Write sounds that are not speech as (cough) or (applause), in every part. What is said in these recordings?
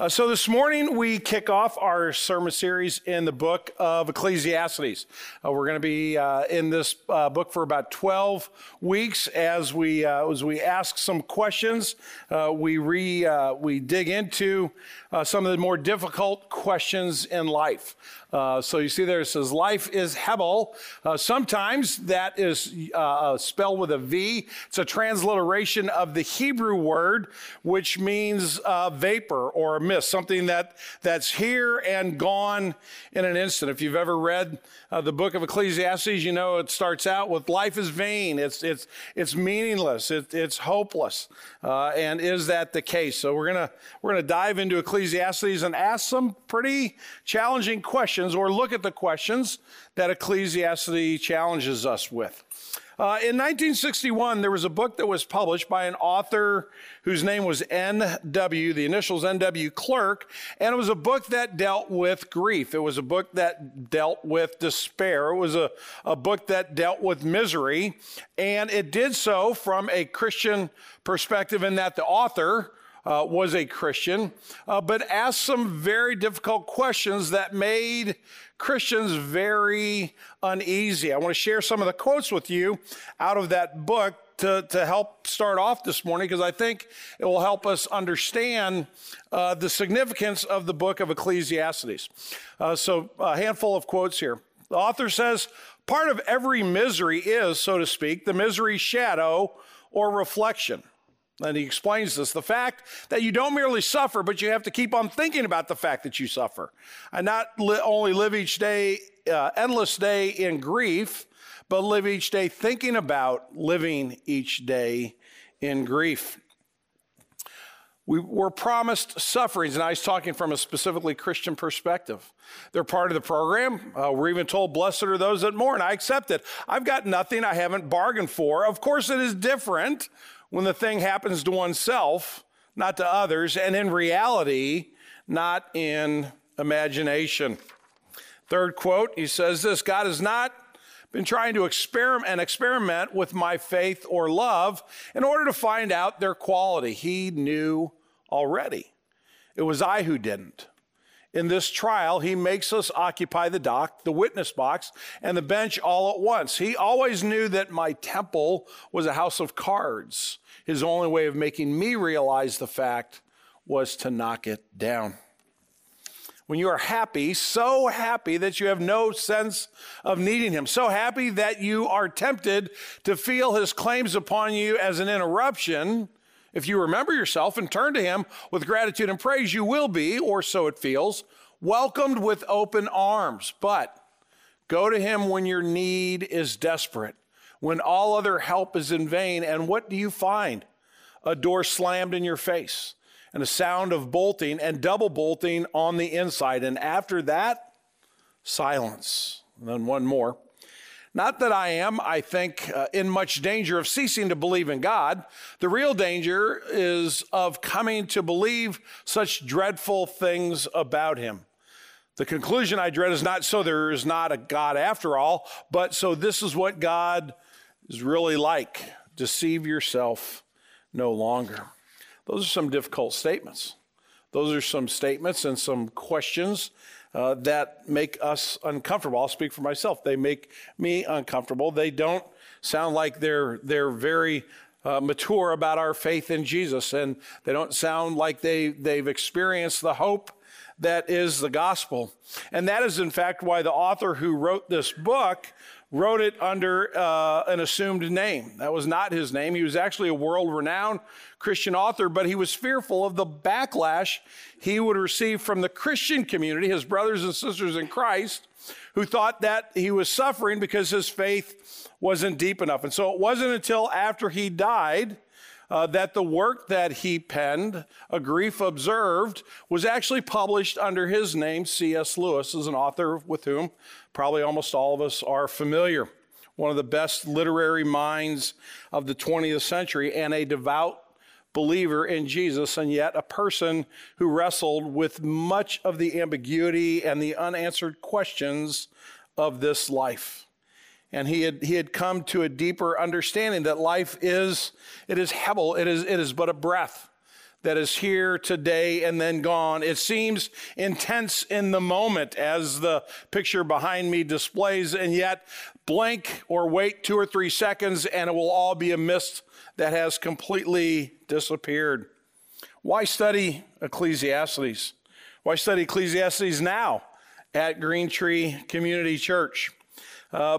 Uh, so this morning we kick off our sermon series in the book of Ecclesiastes. Uh, we're going to be uh, in this uh, book for about 12 weeks as we uh, as we ask some questions. Uh, we re we dig into some of the more difficult questions in life. So you see there it says life is Hebel. Sometimes that is spelled with a V. It's a transliteration of the Hebrew word, which means vapor or mist, something that, that's here and gone in an instant. If you've ever read uh, the book of Ecclesiastes, you know it starts out with life is vain, it's, it's, it's meaningless, it, it's hopeless. Uh, and is that the case? So we're going we're going to dive into Ecclesiastes and ask some pretty challenging questions or look at the questions that Ecclesiastes challenges us with. Uh, in 1961, there was a book that was published by an author whose name was N.W., the initials N.W. Clerk, and it was a book that dealt with grief. It was a book that dealt with despair. It was a, a book that dealt with misery, and it did so from a Christian perspective in that the author uh, was a Christian, uh, but asked some very difficult questions that made Christians very uneasy. I want to share some of the quotes with you out of that book to, to help start off this morning because I think it will help us understand uh, the significance of the book of Ecclesiastes. Uh, so, a handful of quotes here. The author says, Part of every misery is, so to speak, the misery shadow or reflection. And he explains this the fact that you don't merely suffer, but you have to keep on thinking about the fact that you suffer. And not li- only live each day, uh, endless day in grief, but live each day thinking about living each day in grief. We were promised sufferings, and I was talking from a specifically Christian perspective. They're part of the program. Uh, we're even told, Blessed are those that mourn. I accept it. I've got nothing I haven't bargained for. Of course, it is different when the thing happens to oneself, not to others, and in reality, not in imagination. Third quote, he says this God has not been trying to experiment and experiment with my faith or love in order to find out their quality. He knew already. It was I who didn't. In this trial, he makes us occupy the dock, the witness box, and the bench all at once. He always knew that my temple was a house of cards. His only way of making me realize the fact was to knock it down. When you are happy, so happy that you have no sense of needing him, so happy that you are tempted to feel his claims upon you as an interruption, if you remember yourself and turn to Him with gratitude and praise, you will be, or so it feels, welcomed with open arms. But go to Him when your need is desperate, when all other help is in vain. And what do you find? A door slammed in your face and a sound of bolting and double bolting on the inside. And after that, silence. And then one more. Not that I am, I think, uh, in much danger of ceasing to believe in God. The real danger is of coming to believe such dreadful things about Him. The conclusion I dread is not so there is not a God after all, but so this is what God is really like. Deceive yourself no longer. Those are some difficult statements. Those are some statements and some questions uh, that make us uncomfortable. I'll speak for myself. They make me uncomfortable. They don't sound like they're, they're very uh, mature about our faith in Jesus, and they don't sound like they, they've experienced the hope that is the gospel. And that is, in fact, why the author who wrote this book wrote it under uh, an assumed name. That was not his name. He was actually a world renowned Christian author, but he was fearful of the backlash he would receive from the Christian community, his brothers and sisters in Christ, who thought that he was suffering because his faith wasn't deep enough. And so it wasn't until after he died uh, that the work that he penned, A Grief Observed, was actually published under his name. C.S. Lewis is an author with whom probably almost all of us are familiar. One of the best literary minds of the 20th century and a devout believer in Jesus, and yet a person who wrestled with much of the ambiguity and the unanswered questions of this life and he had, he had come to a deeper understanding that life is it is hebel it is, it is but a breath that is here today and then gone. It seems intense in the moment, as the picture behind me displays, and yet blink or wait two or three seconds, and it will all be a mist that has completely disappeared. Why study Ecclesiastes? Why study Ecclesiastes now at Green Tree Community Church? Uh,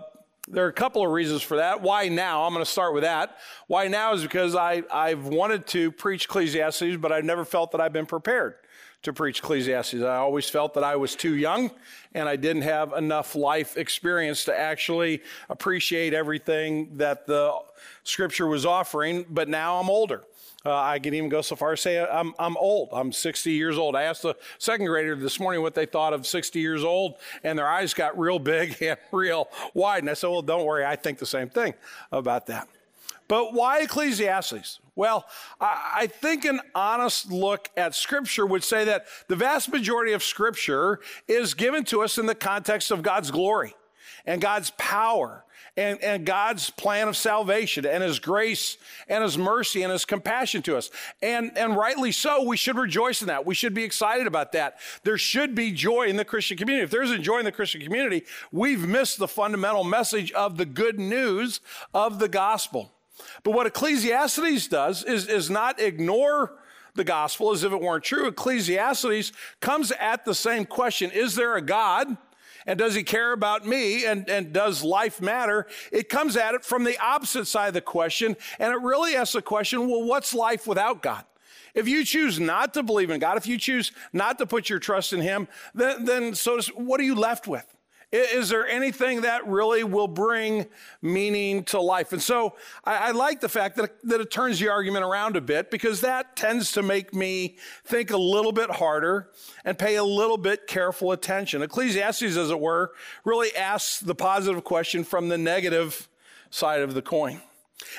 there are a couple of reasons for that. Why now? I'm going to start with that. Why now is because I, I've wanted to preach Ecclesiastes, but I've never felt that I've been prepared to preach Ecclesiastes. I always felt that I was too young and I didn't have enough life experience to actually appreciate everything that the scripture was offering, but now I'm older. Uh, I can even go so far as say I'm, I'm old. I'm 60 years old. I asked a second grader this morning what they thought of 60 years old, and their eyes got real big (laughs) and real wide. And I said, Well, don't worry, I think the same thing about that. But why Ecclesiastes? Well, I think an honest look at Scripture would say that the vast majority of Scripture is given to us in the context of God's glory and God's power and, and God's plan of salvation and His grace and His mercy and His compassion to us. And, and rightly so, we should rejoice in that. We should be excited about that. There should be joy in the Christian community. If there isn't joy in the Christian community, we've missed the fundamental message of the good news of the gospel. But what Ecclesiastes does is, is not ignore the gospel as if it weren't true. Ecclesiastes comes at the same question Is there a God? And does he care about me? And, and does life matter? It comes at it from the opposite side of the question. And it really asks the question well, what's life without God? If you choose not to believe in God, if you choose not to put your trust in Him, then, then so what are you left with? Is there anything that really will bring meaning to life? And so I, I, like the fact that, that it turns the argument around a bit because that tends to make me think a little bit harder and pay a little bit careful attention. Ecclesiastes, as it were, really asks the positive question from the negative side of the coin.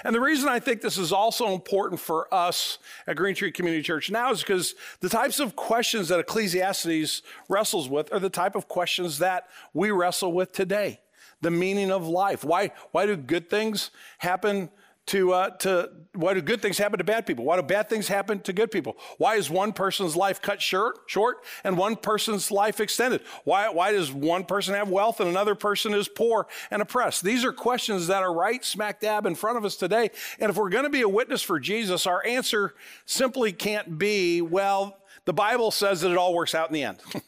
And the reason I think this is also important for us at Green Tree Community Church now is because the types of questions that Ecclesiastes wrestles with are the type of questions that we wrestle with today. The meaning of life. Why, why do good things happen to, uh, to why do good things happen to bad people? Why do bad things happen to good people? Why is one person's life cut short, short and one person's life extended? Why, why does one person have wealth and another person is poor and oppressed? These are questions that are right smack dab in front of us today. And if we're going to be a witness for Jesus, our answer simply can't be, well, the Bible says that it all works out in the end. (laughs)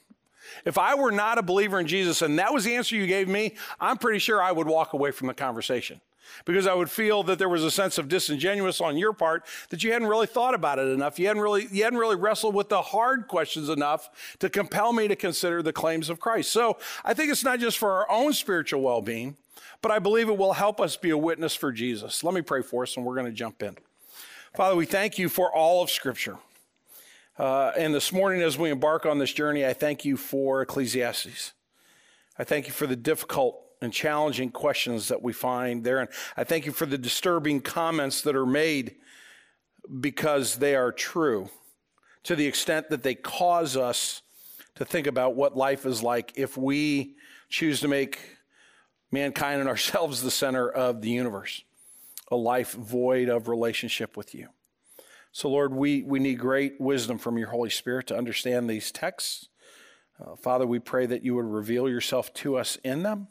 If I were not a believer in Jesus and that was the answer you gave me, I'm pretty sure I would walk away from the conversation because I would feel that there was a sense of disingenuous on your part that you hadn't really thought about it enough. You hadn't really, you hadn't really wrestled with the hard questions enough to compel me to consider the claims of Christ. So I think it's not just for our own spiritual well being, but I believe it will help us be a witness for Jesus. Let me pray for us and we're going to jump in. Father, we thank you for all of Scripture. Uh, and this morning, as we embark on this journey, I thank you for Ecclesiastes. I thank you for the difficult and challenging questions that we find there. And I thank you for the disturbing comments that are made because they are true to the extent that they cause us to think about what life is like if we choose to make mankind and (laughs) ourselves the center of the universe, a life void of relationship with you. So, Lord, we, we need great wisdom from your Holy Spirit to understand these texts. Uh, Father, we pray that you would reveal yourself to us in them.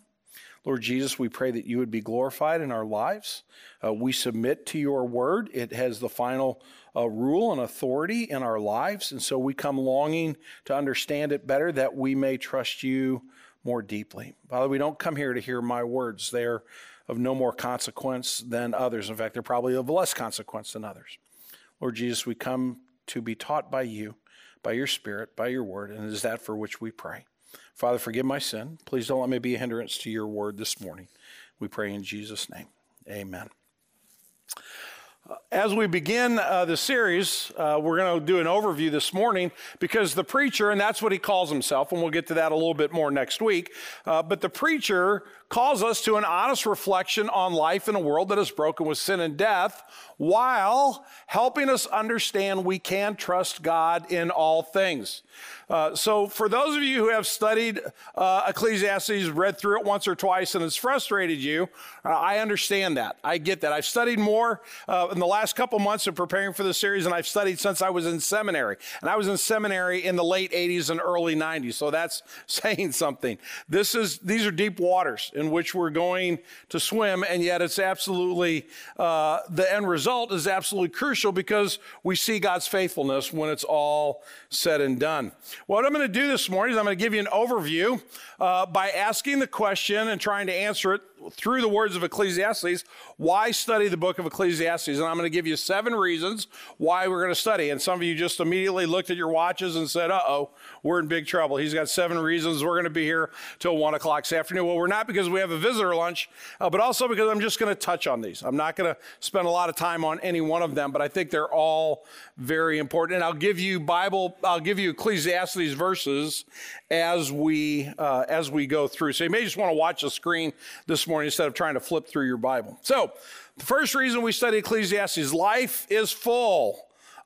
Lord Jesus, we pray that you would be glorified in our lives. Uh, we submit to your word. It has the final uh, rule and authority in our lives. And so we come longing to understand it better that we may trust you more deeply. Father, we don't come here to hear my words. They're of no more consequence than others. In fact, they're probably of less consequence than others. Lord Jesus, we come to be taught by you, by your Spirit, by your word, and it is that for which we pray. Father, forgive my sin. Please don't let me be a hindrance to your word this morning. We pray in Jesus' name. Amen. As we begin uh, the series, uh, we're going to do an overview this morning because the preacher, and that's what he calls himself, and we'll get to that a little bit more next week, uh, but the preacher calls us to an honest reflection on life in a world that is broken with sin and death, while helping us understand we can trust God in all things. Uh, so, for those of you who have studied uh, Ecclesiastes, read through it once or twice, and it's frustrated you, uh, I understand that. I get that. I've studied more uh, in the last couple months of preparing for the series, and I've studied since I was in seminary. And I was in seminary in the late 80s and early 90s, so that's (laughs) saying something. This is these are deep waters in which we're going to swim, and yet it's absolutely uh, the end result is absolutely crucial because we see God's faithfulness when it's all said and done. What I'm going to do this morning is I'm going to give you an overview uh, by asking the question and trying to answer it through the words of Ecclesiastes, why study the book of Ecclesiastes? And I'm going to give you seven reasons why we're going to study. And some of you just immediately looked at your watches and said, uh oh, we're in big trouble. He's got seven reasons we're going to be here till one o'clock this afternoon. Well, we're not because we have a visitor lunch, uh, but also because I'm just going to touch on these. I'm not going to spend a lot of time on any one of them, but I think they're all very important. And I'll give you Bible, I'll give you Ecclesiastes verses as we uh, as we go through. So you may just want to watch the screen this morning instead of trying to flip through your Bible. So, the first reason we study Ecclesiastes life is full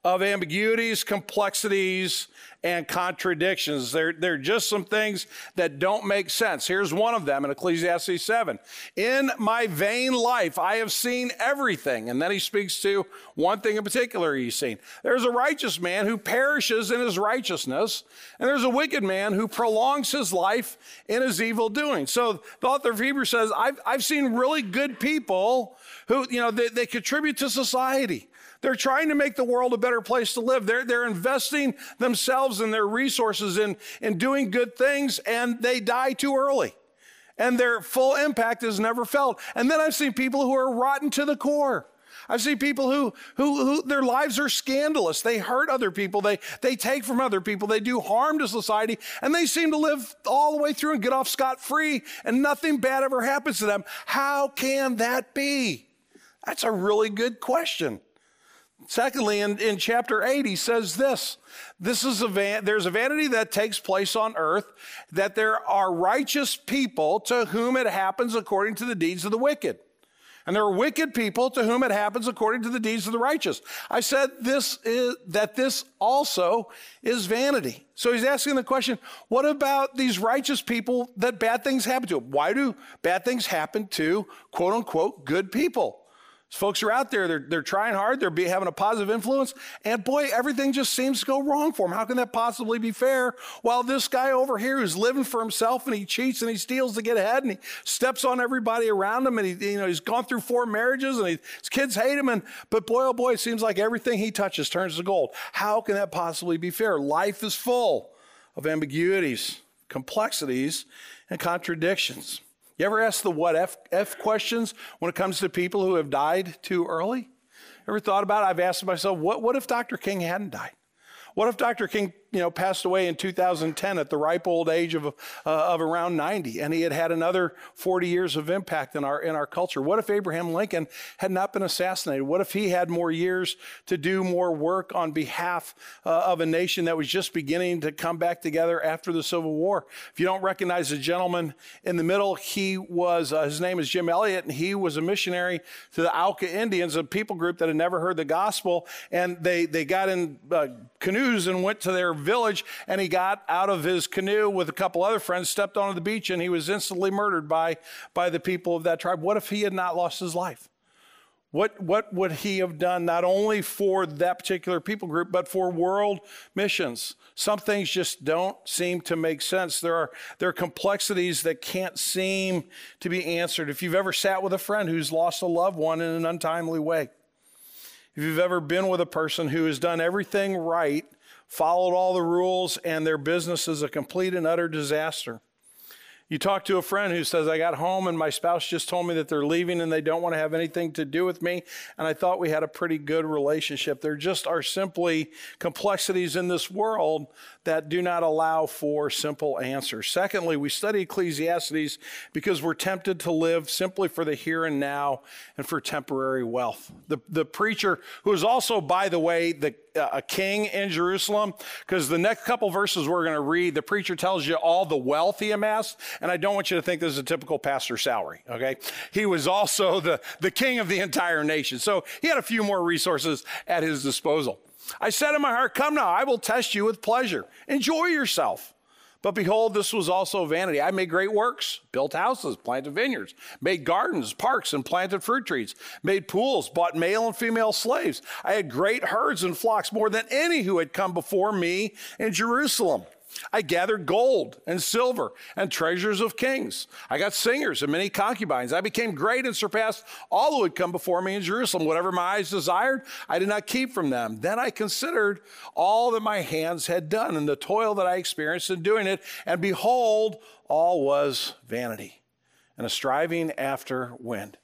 of ambiguities, complexities, and contradictions. They're, they're just some things that don't make sense. Here's one of them in Ecclesiastes 7. In my vain life, I have seen everything. And then he speaks to one thing in particular he's seen. There's a righteous man who perishes in his righteousness, and there's a wicked man who prolongs his life in his evil doing. So the author of Hebrews says, I've, I've seen really good people who, you know, they, they contribute to society. They're trying to make the world a better place to live. They're, they're investing themselves and their resources in, in doing good things, and they die too early. And their full impact is never felt. And then I've seen people who are rotten to the core. I've seen people who, who, who their lives are scandalous. They hurt other people. They, they take from other people. They do harm to society. And they seem to live all the way through and get off scot free. And nothing bad ever happens to them. How can that be? That's a really good question. Secondly, in, in chapter 8, he says this this is a van, there's a vanity that takes place on earth, that there are righteous people to whom it happens according to the deeds of the wicked. And there are wicked people to whom it happens according to the deeds of the righteous. I said this is that this also is vanity. So he's asking the question, what about these righteous people that bad things happen to? Why do bad things happen to quote unquote good people? Folks are out there, they're, they're trying hard, they're be, having a positive influence, and boy, everything just seems to go wrong for them. How can that possibly be fair? While this guy over here who's living for himself and he cheats and he steals to get ahead and he steps on everybody around him and he, you know, he's gone through four marriages and he, his kids hate him. And, but boy, oh boy, it seems like everything he touches turns to gold. How can that possibly be fair? Life is full of ambiguities, complexities, and contradictions. You ever ask the what if, if questions when it comes to people who have died too early? Ever thought about it? I've asked myself, what, what if Dr. King hadn't died? What if Dr. King you know, passed away in 2010 at the ripe old age of, uh, of around 90, and he had had another 40 years of impact in our, in our culture. What if Abraham Lincoln had not been assassinated? What if he had more years to do more work on behalf uh, of a nation that was just beginning to come back together after the Civil War? If you don't recognize the gentleman in the middle, he was, uh, his name is Jim Elliot, and he was a missionary to the Auca Indians, a people group that had never heard the gospel, and they, they got in uh, canoes and went to their village, and he got out of his canoe with a couple other friends, stepped onto the beach, and he was instantly murdered by, by the people of that tribe. What if he had not lost his life? What, what would he have done not only for that particular people group, but for world missions? Some things just don't seem to make sense. There are, there are complexities that can't seem to be answered. If you've ever sat with a friend who's lost a loved one in an untimely way, if you've ever been with a person who has done everything right followed all the rules, and their business is a complete and utter disaster. You talk to a friend who says, I got home and my spouse just told me that they're leaving and they don't want to have anything to do with me. And I thought we had a pretty good relationship. There just are simply complexities in this world that do not allow for simple answers. Secondly, we study Ecclesiastes because we're tempted to live simply for the here and now and for temporary wealth. The, the preacher, who is also, by the way, the a king in Jerusalem? Because the next couple verses we're going to read, the preacher tells you all the wealth he amassed. And I don't want you to think this is a typical pastor salary, okay? He was also the, the king of the entire nation. So he had a few more resources at his disposal. I said in my heart, Come now, I will test you with pleasure. Enjoy yourself. But behold, this was also vanity. I made great works, built houses, planted vineyards, made gardens, parks, and planted fruit trees, made pools, bought male and female slaves. I had great herds and flocks, more than any who had come before me in Jerusalem. I gathered gold and silver and treasures of kings. I got singers and many concubines. I became great and surpassed all who had come before me in Jerusalem. Whatever my eyes desired, I did not keep from them. Then I considered all that my hands had done and the toil that I experienced in doing it. And behold, all was vanity and a striving after wind.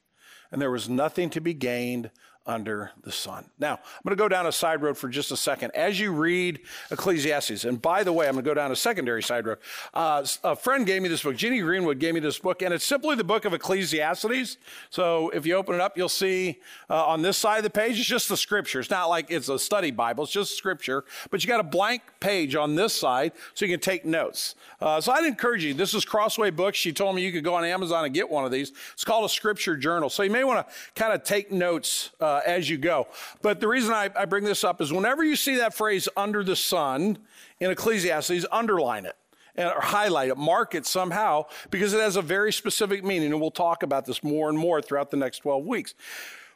And there was nothing to be gained under the sun. Now, I'm going to go down a side road for just a second. As you read Ecclesiastes, and by the way, I'm going to go down a secondary side road. Uh, a friend gave me this book. Jeannie Greenwood gave me this book, and it's simply the book of Ecclesiastes. So if you open it up, you'll see uh, on this side of the page, it's just the scripture. It's not like it's a study Bible, it's just scripture. But you got a blank page on this side so you can take notes. Uh, so I'd encourage you. This is Crossway Books. She told me you could go on Amazon and get one of these. It's called a scripture journal. So you may want to kind of take notes uh, as you go. But the reason I, I bring this up is whenever you see that phrase under the sun in Ecclesiastes, underline it or highlight it, mark it somehow, because it has a very specific meaning. And we'll talk about this more and more throughout the next 12 weeks.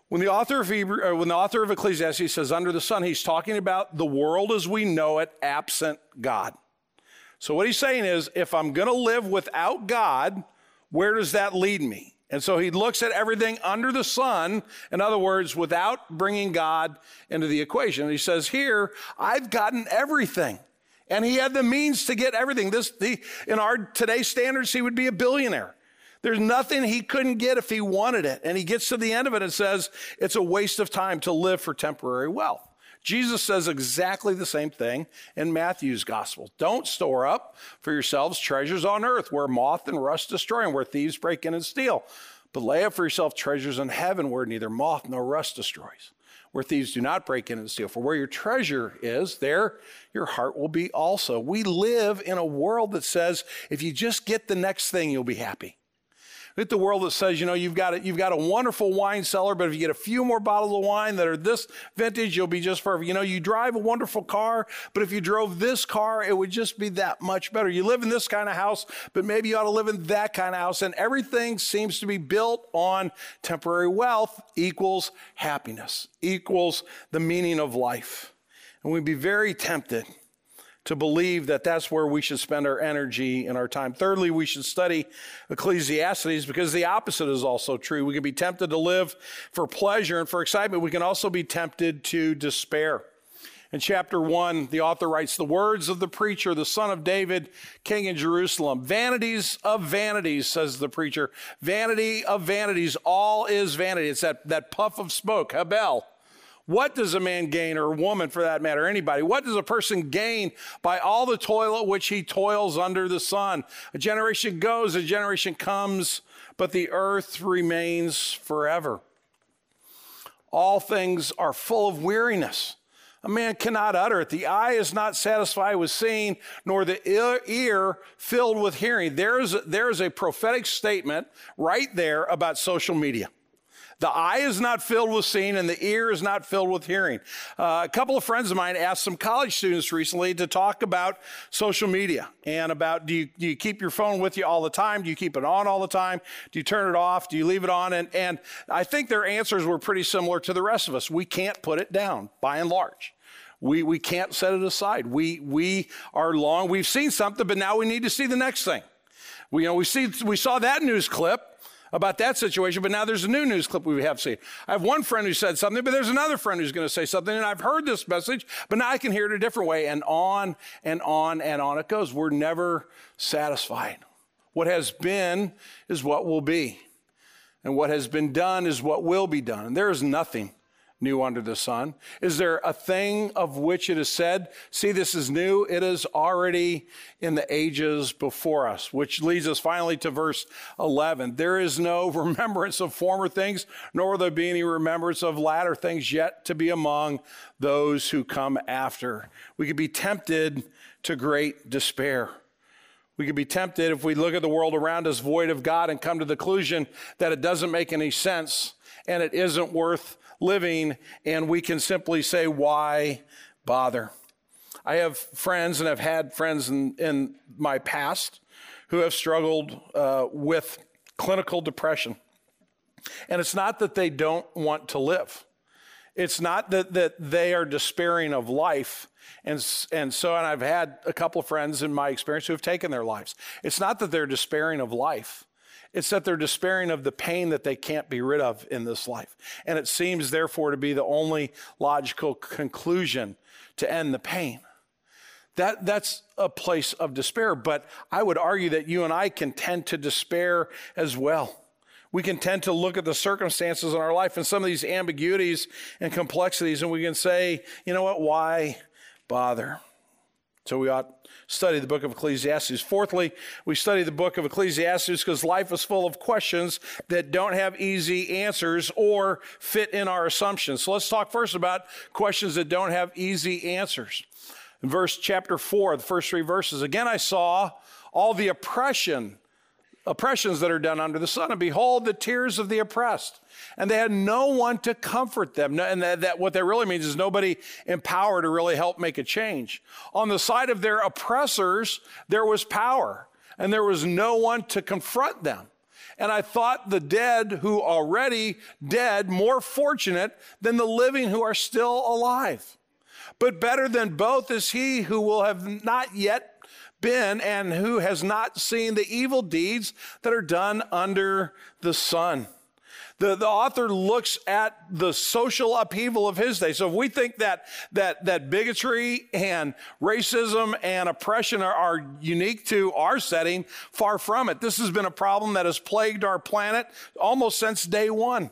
When the author of Hebrew, uh, when the author of Ecclesiastes says under the sun, he's talking about the world as we know it, absent God. So what he's saying is, if I'm going to live without God, where does that lead me? And so he looks at everything under the sun, in other words, without bringing God into the equation. He says, Here, I've gotten everything. And he had the means to get everything. This, the, in our today's standards, he would be a billionaire. There's nothing he couldn't get if he wanted it. And he gets to the end of it and says, It's a waste of time to live for temporary wealth. Jesus says exactly the same thing in Matthew's gospel. Don't store up for yourselves treasures on earth where moth and rust destroy and where thieves break in and steal. But lay up for yourself treasures in heaven where neither moth nor rust destroys, where thieves do not break in and steal. For where your treasure is, there your heart will be also. We live in a world that says if you just get the next thing, you'll be happy. Hit the world that says, you know, you've got, a, you've got a wonderful wine cellar, but if you get a few more bottles of wine that are this vintage, you'll be just perfect. You know, you drive a wonderful car, but if you drove this car, it would just be that much better. You live in this kind of house, but maybe you ought to live in that kind of house. And everything seems to be built on temporary wealth equals happiness, equals the meaning of life. And we'd be very tempted to believe that that's where we should spend our energy and our time. Thirdly, we should study Ecclesiastes because the opposite is also true. We can be tempted to live for pleasure and for excitement. We can also be tempted to despair. In chapter 1, the author writes, The words of the preacher, the son of David, king in Jerusalem. Vanities of vanities, says the preacher. Vanity of vanities, all is vanity. It's that, that puff of smoke, Habel. What does a man gain, or a woman for that matter, anybody? What does a person gain by all the toil at which he toils under the sun? A generation goes, a generation comes, but the earth remains forever. All things are full of weariness. A man cannot utter it. The eye is not satisfied with seeing, nor the ear filled with hearing. There's, there's a prophetic statement right there about social media. The eye is not filled with seeing and the ear is not filled with hearing. Uh, a couple of friends of mine asked some college students recently to talk about social media and about do you, do you keep your phone with you all the time? Do you keep it on all the time? Do you turn it off? Do you leave it on? And, and I think their answers were pretty similar to the rest of us. We can't put it down by and large. We, we can't set it aside. We, we are long, we've seen something, but now we need to see the next thing. We, you know, we, see, we saw that news clip about that situation, but now there's a new news clip we have seen. I have one friend who said something, but there's another friend who's going to say something, and I've heard this message, but now I can hear it a different way, and on and on and on it goes. We're never satisfied. What has been is what will be, and what has been done is what will be done. And there is nothing new under the sun? Is there a thing of which it is said, see, this is new? It is already in the ages before us, which leads us finally to verse 11. There is no (laughs) remembrance of former things, nor will there be any remembrance of latter things yet to be among those who come after. We could be tempted to great despair. We could be tempted if we look at the world around us void of God and come to the conclusion that it doesn't make any sense and it isn't worth living, and we can simply say, Why bother? I have friends and I've had friends in, in my past who have struggled uh, with clinical depression. And it's not that they don't want to live. It's not that, that they are despairing of life. And, and so, and I've had a couple of friends in my experience who have taken their lives. It's not that they're despairing of life. It's that they're despairing of the pain that they can't be rid of in this life. And it seems, therefore, to be the only logical conclusion to end the pain. That, that's a place of despair. But I would argue that you and I can tend to despair as well. We can tend to look at the circumstances in our life and some of these ambiguities and complexities, and we can say, you know what, why bother? So we ought study the book of Ecclesiastes. Fourthly, we study the book of Ecclesiastes because life is full of questions that don't have easy answers or fit in our assumptions. So let's talk first about questions that don't have easy answers. In verse chapter 4, the first three verses, again I saw all the oppression oppressions that are done under the sun and behold the tears of the oppressed and they had no one to comfort them. And that, that, what that really means is nobody empowered to really help make a change. On the side of their oppressors, there was power, and there was no one to confront them. And I thought the dead who already dead more fortunate than the living who are still alive. But better than both is he who will have not yet been and who has not seen the evil deeds that are done under the sun. The, the author looks at the social upheaval of his day. So if we think that, that, that bigotry and racism and oppression are, are unique to our setting, far from it. This has been a problem that has plagued our planet almost since day one.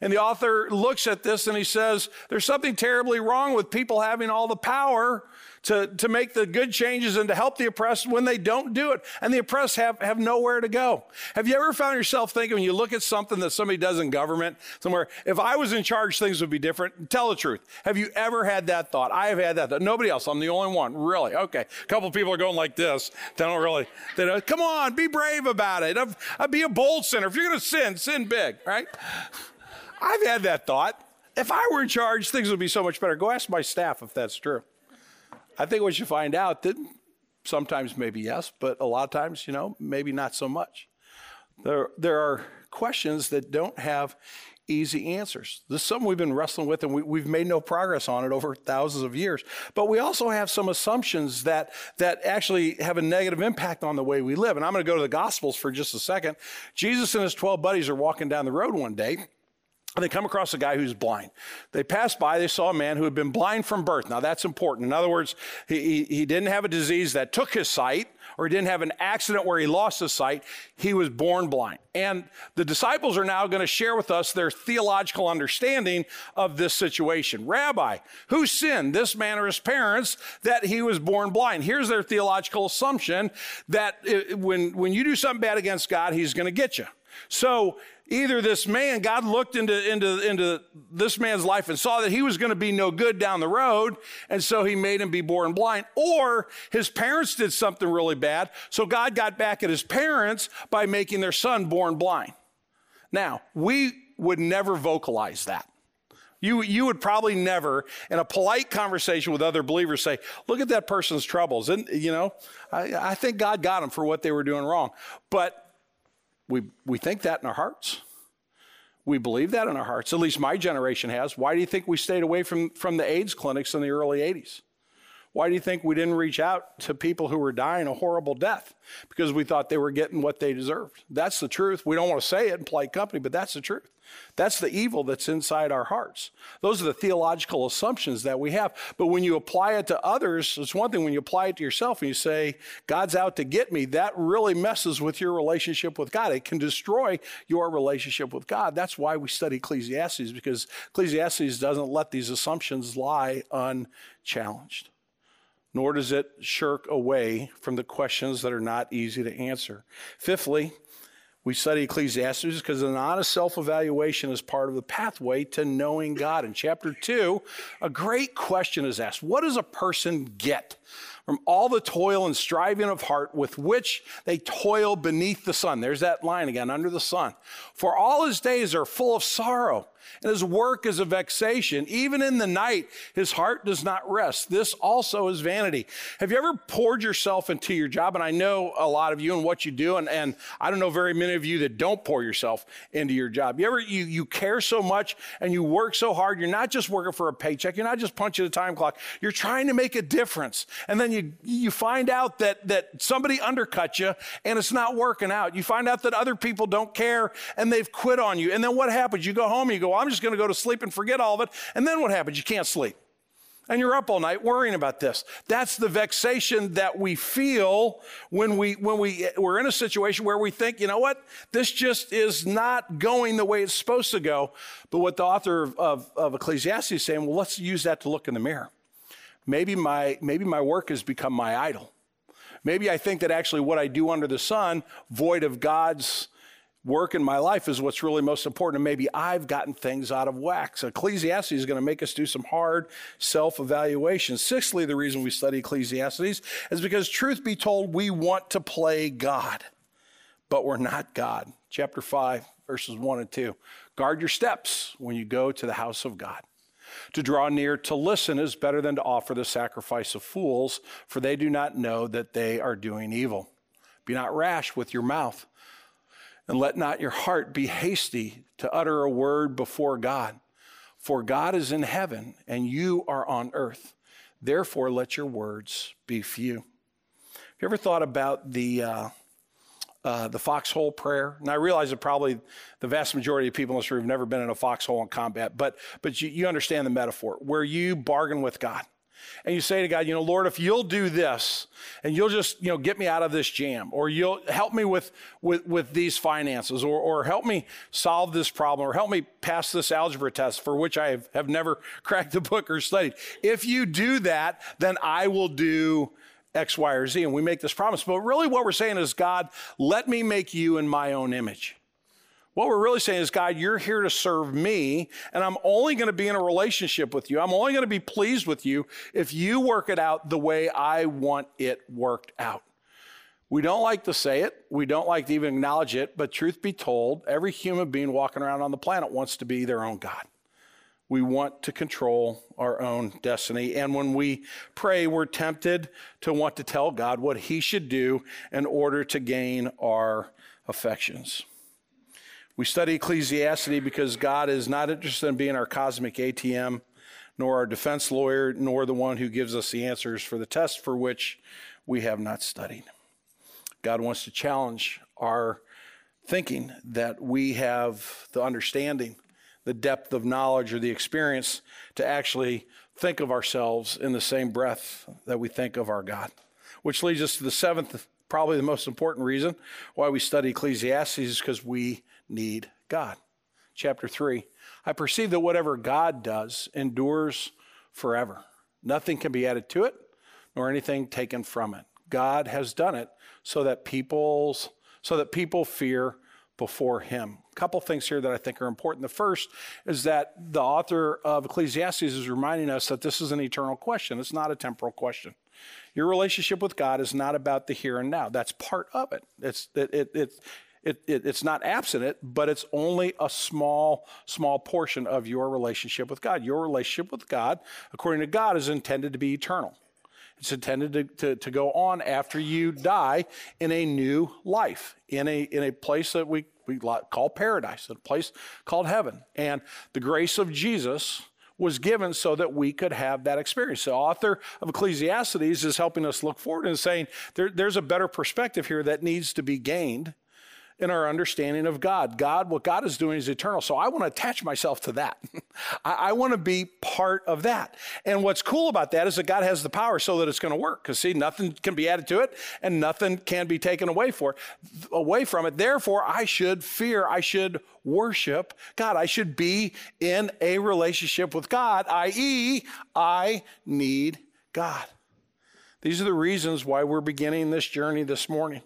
And the author looks at this and he says, There's something terribly wrong with people having all the power to, to make the good changes and to help the oppressed when they don't do it. And the oppressed have, have nowhere to go. Have you ever found yourself thinking when you look at something that somebody does in government somewhere, if I was in charge, things would be different? Tell the truth. Have you ever had that thought? I have had that thought. Nobody else. I'm the only one. Really? Okay. A couple people are going like this. They don't really, they don't, come on, be brave about it. I'd uh, be a bold sinner. If you're going to sin, sin big, right? I've had that thought. If I were in charge, things would be so much better. Go ask my staff if that's true. I think what you find out that sometimes maybe yes, but a lot of times, you know, maybe not so much. There, there are questions that don't have easy answers. This is something we've been wrestling with, and we, have made no progress on it over thousands of years. But we also have some assumptions that, that actually have a negative impact on the way we live. And I'm going to go to the Gospels for just a second. Jesus and his 12 buddies are walking down the road one day they come across a guy who's blind. They passed by, they saw a man who had been blind from birth. Now, that's important. In other words, he, he, didn't have a disease that took his sight, or he didn't have an accident where he lost his sight. He was born blind. And the disciples are now going to share with us their theological understanding of this situation. Rabbi, who sinned, this man or his parents, that he was born blind? Here's their theological assumption that it, when, when you do something bad against God, he's going to get you. So either this man, God looked into, into, into this man's life and saw that he was going to be no good down the road, and so he made him be born blind, or his parents did something really bad, so God got back at his parents by making their son born blind. Now, we would never vocalize that. You, you would probably never, in a polite conversation with other believers, say, Look at that person's troubles. And, you know, I, I think God got them for what they were doing wrong. But we, we think that in our hearts. We believe that in our hearts. At least my generation has. Why do you think we stayed away from, from the AIDS clinics in the early 80s? Why do you think we didn't reach out to people who were dying a horrible death? Because we thought they were getting what they deserved. That's the truth. We don't want to say it in polite company, but that's the truth. That's the evil that's inside our hearts. Those are the theological assumptions that we have. But when you apply it to others, it's one thing when you apply it to yourself and you say, God's out to get me, that really messes with your relationship with God. It can destroy your relationship with God. That's why we study Ecclesiastes, because Ecclesiastes doesn't let these assumptions lie unchallenged nor does it shirk away from the questions that are not easy to answer. Fifthly, we study Ecclesiastes because an honest self evaluation is part of the pathway to knowing God. In chapter 2, a great question is asked What does a person get from all the toil and striving of heart with which they toil beneath the sun? There's that line again, under the sun. For all his days are full of sorrow and his work is a vexation. Even in the night, his heart does not rest. This also is vanity. Have you ever poured yourself into your job? And I know a lot of you and what you do, and, and I don't know very many of you that don't pour yourself into your job. You ever you you care so much and you work so hard, you're not just working for a paycheck, you're not just punching a time clock, you're trying to make a difference. And then you you find out that that somebody undercut you and it's not working out. You find out that other people don't care and they've quit on you. And then what happens? You go home and you go, Oh, I'm just going to go to sleep and forget all of it. And then what happens? You can't sleep. And you're up all night worrying about this. That's the vexation that we feel when we when we we're in a situation where we think, you know what, this just is not going the way it's supposed to go. But what the author of, of, of Ecclesiastes is saying, well, let's use that to look in the mirror. Maybe my maybe my work has become my idol. Maybe I think that actually what I do under the sun, void of God's work in my life is what's really most important. And maybe I've gotten things out of whack. So Ecclesiastes is going to make us do some hard self evaluation. Sixthly, the reason we study Ecclesiastes is because, truth be told, we want to play God, but we're not God. Chapter 5, verses 1 and 2. Guard your steps when you go to the house of God. To draw near to listen is better than to offer the sacrifice of fools, for they do not know that they are doing evil. Be not rash with your mouth and let not your heart be hasty to utter a word before God. For God is in heaven, and you are on earth. Therefore, let your words be few. Have you ever thought about the, uh, uh, the foxhole prayer? And I realize that probably the vast majority of people in this room have never been in a foxhole in combat, but, but you, you understand the metaphor where you bargain with God and you say to God, you know, Lord, if you'll do this and you'll just, you know, get me out of this jam or you'll help me with, with, with these finances or, or help me solve this problem or help me pass this algebra test for which I have, have never (laughs) cracked the book or studied. If you do that, then I will do X, Y, or Z. And we make this promise. But really what we're saying is, God, let me make you in my own image. What we're really saying is, God, you're here to serve me, and I'm only going to be in a relationship with you. I'm only going to be pleased with you if you work it out the way I want it worked out. We don't like to say it, we don't like to even acknowledge it, but truth be told, every human being walking around on the planet wants to be their own God. We want to control our own destiny. And when we pray, we're tempted to want to tell God what He should do in order to gain our affections. We study Ecclesiastes because God is not interested in being our cosmic ATM, nor our defense lawyer, nor the one who gives us the answers for the test for which we have not studied. God wants to challenge our thinking that we have the understanding, the depth of knowledge, or the experience to actually think of ourselves in the same breath that we think of our God. Which leads us to the seventh, probably the most important reason why we study Ecclesiastes is because we need God. Chapter 3 I perceive that whatever God does endures forever. Nothing can be added to it, nor anything taken from it. God has done it so that people's so that people fear before him. A couple things here that I think are important. The first is that the author of Ecclesiastes is reminding us that this is an eternal question. It's not a temporal question. Your relationship with God is not about the here and now. That's part of it. It's it, it, it it, it, it's not absent but it's only a small, small portion of your relationship with God. Your relationship with God, according to God, is intended to be eternal. It's intended to, to, to go on after you die in a new life, in a, in a place that we, we call paradise, a place called heaven. And the grace of Jesus was given so that we could have that experience. The author of Ecclesiastes is helping us look forward and saying there, there's a better perspective here that needs to be gained in our understanding of God. God, what God is doing is eternal. So I want to attach myself to that. (laughs) I, I want to be part of that. And what's cool about that is that God has the power so that it's going to work. Because see, nothing can be added to it and nothing can be taken away for away from it. Therefore, I should fear, I should worship God. I should be in a relationship with God, i.e., I need God. These are the reasons why we're beginning this journey this morning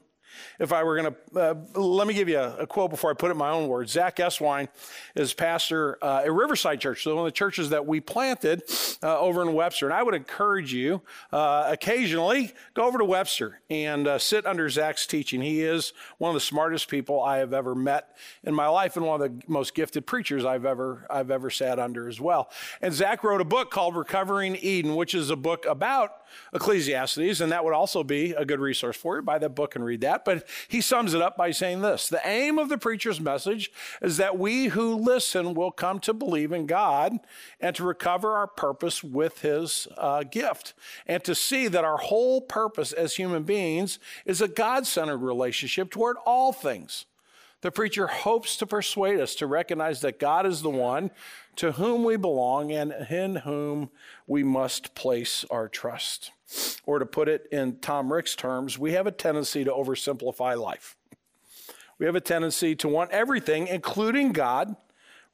if I were going to, uh, let me give you a, a, quote before I put it in my own words. Zach Eswine is pastor uh, at Riverside Church, so one of the churches that we planted uh, over in Webster. And I would encourage you uh, occasionally go over to Webster and uh, sit under Zach's teaching. He is one of the smartest people I have ever met in my life, and one of the most gifted preachers I've ever I've ever sat under as well. And Zach wrote a book called Recovering Eden, which is a book about Ecclesiastes, and that would also be a good resource for you. Buy that book and read that. But he sums it up by saying this The aim of the preacher's message is that we who listen will come to believe in God and to recover our purpose with his uh, gift, and to see that our whole purpose as human beings is a God centered relationship toward all things. The preacher hopes to persuade us to recognize that God is the one to whom we belong and in whom we must place our trust. Or to put it in Tom Rick's terms, we have a tendency to oversimplify life. We have a tendency to want everything, including God,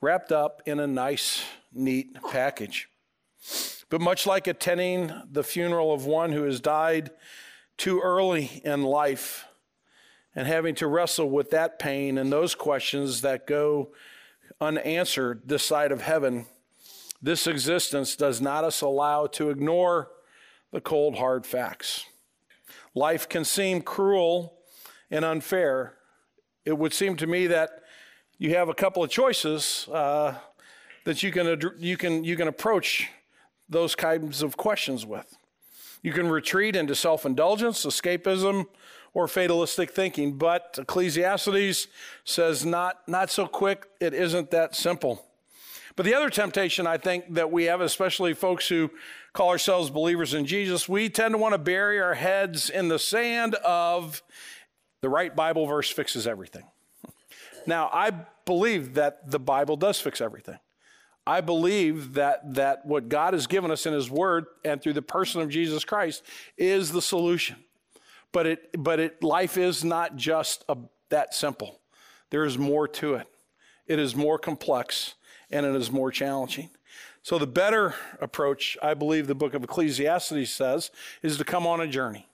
wrapped up in a nice, neat package. But much like attending the funeral of one who has died too early in life and having to wrestle with that pain and those questions that go unanswered this side of heaven, this existence does not us allow to ignore the cold, hard facts. Life can seem cruel and unfair. It would seem to me that you have a couple of choices uh, that you can, you, can, you can approach those kinds of questions with. You can retreat into self indulgence, escapism, or fatalistic thinking. But Ecclesiastes says, not, not so quick, it isn't that simple. But the other temptation I think that we have, especially folks who call ourselves believers in Jesus, we tend to want to bury our heads in the sand of the right Bible verse fixes everything. Now, I believe that the Bible does fix everything. I believe that, that what God has given us in His Word and through the person of Jesus Christ is the solution. But it, but it, life is not just a, that simple. There is more to it. It is more complex and it is more challenging. So, the better approach, I believe the book of Ecclesiastes says, is to come on a journey.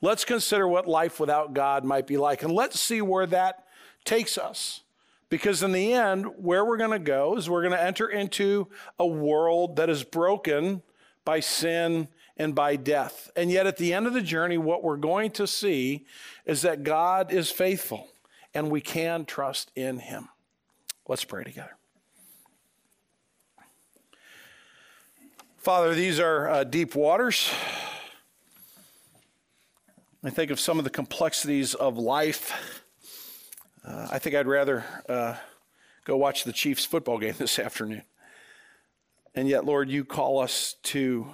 Let's consider what life without God might be like, and let's see where that takes us. Because in the end, where we're going to go is we're going to enter into a world that is broken by sin and by death. And yet, at the end of the journey, what we're going to see is that God is faithful and we can trust in Him. Let's pray together. Father, these are uh, deep waters. I think of some of the complexities of life. Uh, I think I'd rather uh, go watch the Chiefs football game (laughs) this afternoon. And yet, Lord, you call us to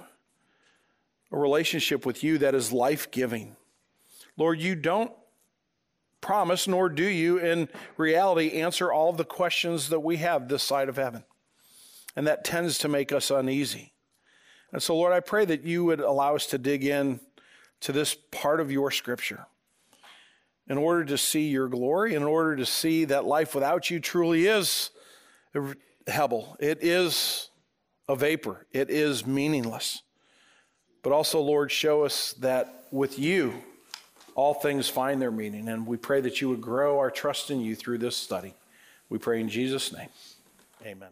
a relationship with you that is life giving. Lord, you don't promise, nor do you in reality answer all the questions that we have this side of heaven. And that tends to make us uneasy. And so, Lord, I pray that you would allow us to dig in to this part of your scripture in order to see your glory, in order to see that life without you truly is hebel. It is a vapor, it is meaningless. But also, Lord, show us that with you, all things find their meaning. And we pray that you would grow our trust in you through this study. We pray in Jesus' name. Amen.